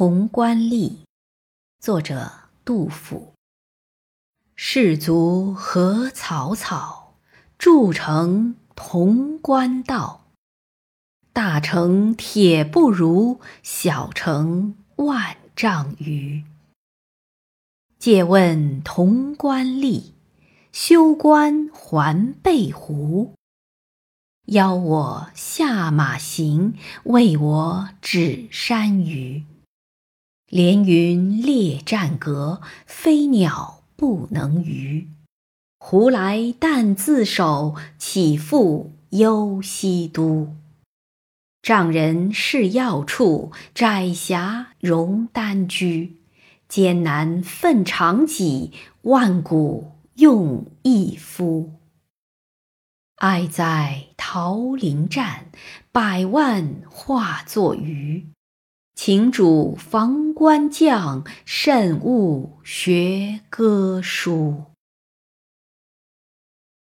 潼关吏，作者杜甫。士卒何草草，筑成潼关道。大城铁不如，小城万丈余。借问潼关吏，休关还背胡？邀我下马行，为我指山隅。连云列战阁，飞鸟不能逾。胡来但自守，岂复忧西都？丈人是要处，窄狭容单居。艰难奋长戟，万古用一夫。哀哉桃林战，百万化作鱼。请主房官将，慎勿学歌书。